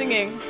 singing.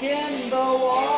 In the wall.